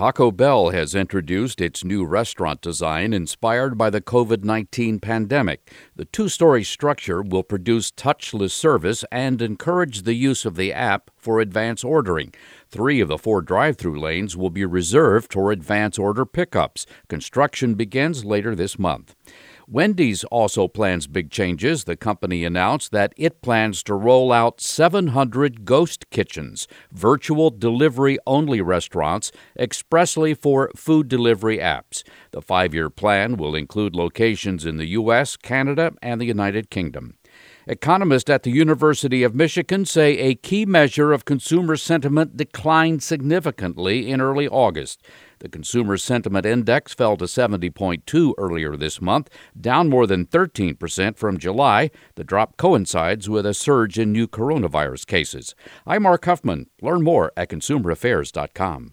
Taco Bell has introduced its new restaurant design inspired by the COVID 19 pandemic. The two story structure will produce touchless service and encourage the use of the app for advance ordering. Three of the four drive through lanes will be reserved for advance order pickups. Construction begins later this month. Wendy's also plans big changes. The company announced that it plans to roll out 700 ghost kitchens, virtual delivery only restaurants, expressly for food delivery apps. The five year plan will include locations in the U.S., Canada, and the United Kingdom. Economists at the University of Michigan say a key measure of consumer sentiment declined significantly in early August. The Consumer Sentiment Index fell to 70.2 earlier this month, down more than 13% from July. The drop coincides with a surge in new coronavirus cases. I'm Mark Huffman. Learn more at consumeraffairs.com.